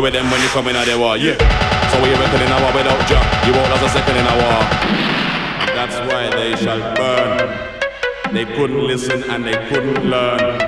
war. Bring to it them when you come in at the war, yeah. So we reckon in war without job, you won't last a second in a war. That's why they shall burn. They couldn't listen and they couldn't learn.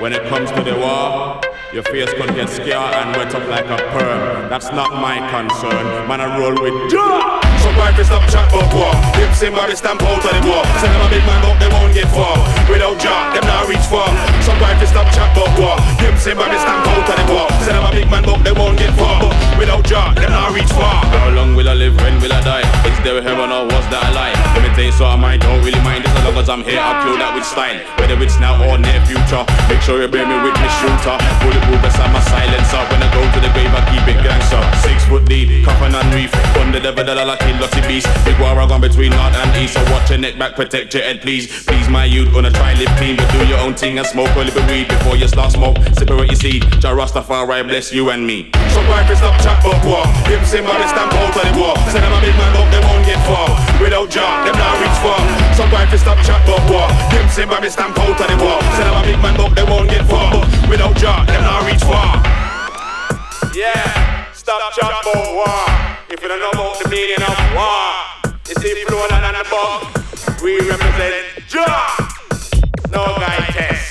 When it comes to the war, your face could get scared and wet up like a perm. That's not my concern. Man, I roll with job. Some wife is up chat but war. Him by the stamp out of the war. Send them a big man up, they won't get far. Without Jah, them not reach far. Some wife is up chat but war. Him by the stamp out of the war. Send them a big man up, they won't get far Without Jah, them not reach far. How long will I live, when will I die? Is there a heaven or was that a lie? Let me tell you so I. Might, don't really mind. As long as I'm here, I'll kill that with style. Whether it's now or near future. Make sure you bring me with me shooter. Bulletproof beside my silencer. When I go to the grave, I keep it gangster. Six foot deep, coffin and reef Under the bed, I kill Lottie beast. Big war I gone between north and east. So watch your neck back, protect your head, please. Please, my youth, gonna try live clean, but do your own thing and smoke a little weed before you start smoke. Separate your seed. Jah Rastafari bless you and me. So wife is not chat but war. Him say man stamp out of the war. Send them a big man up, they won't get far. Without Jah, them not reach far. So wife is stop chat but war. Him say man stamp out of the war. Send them a big man up, they won't get far. Without Jah, them not reach far. Yeah, stop chat but war. If you don't know about the meaning of war, it's the flow and the bug. We represent Drop. No guy test.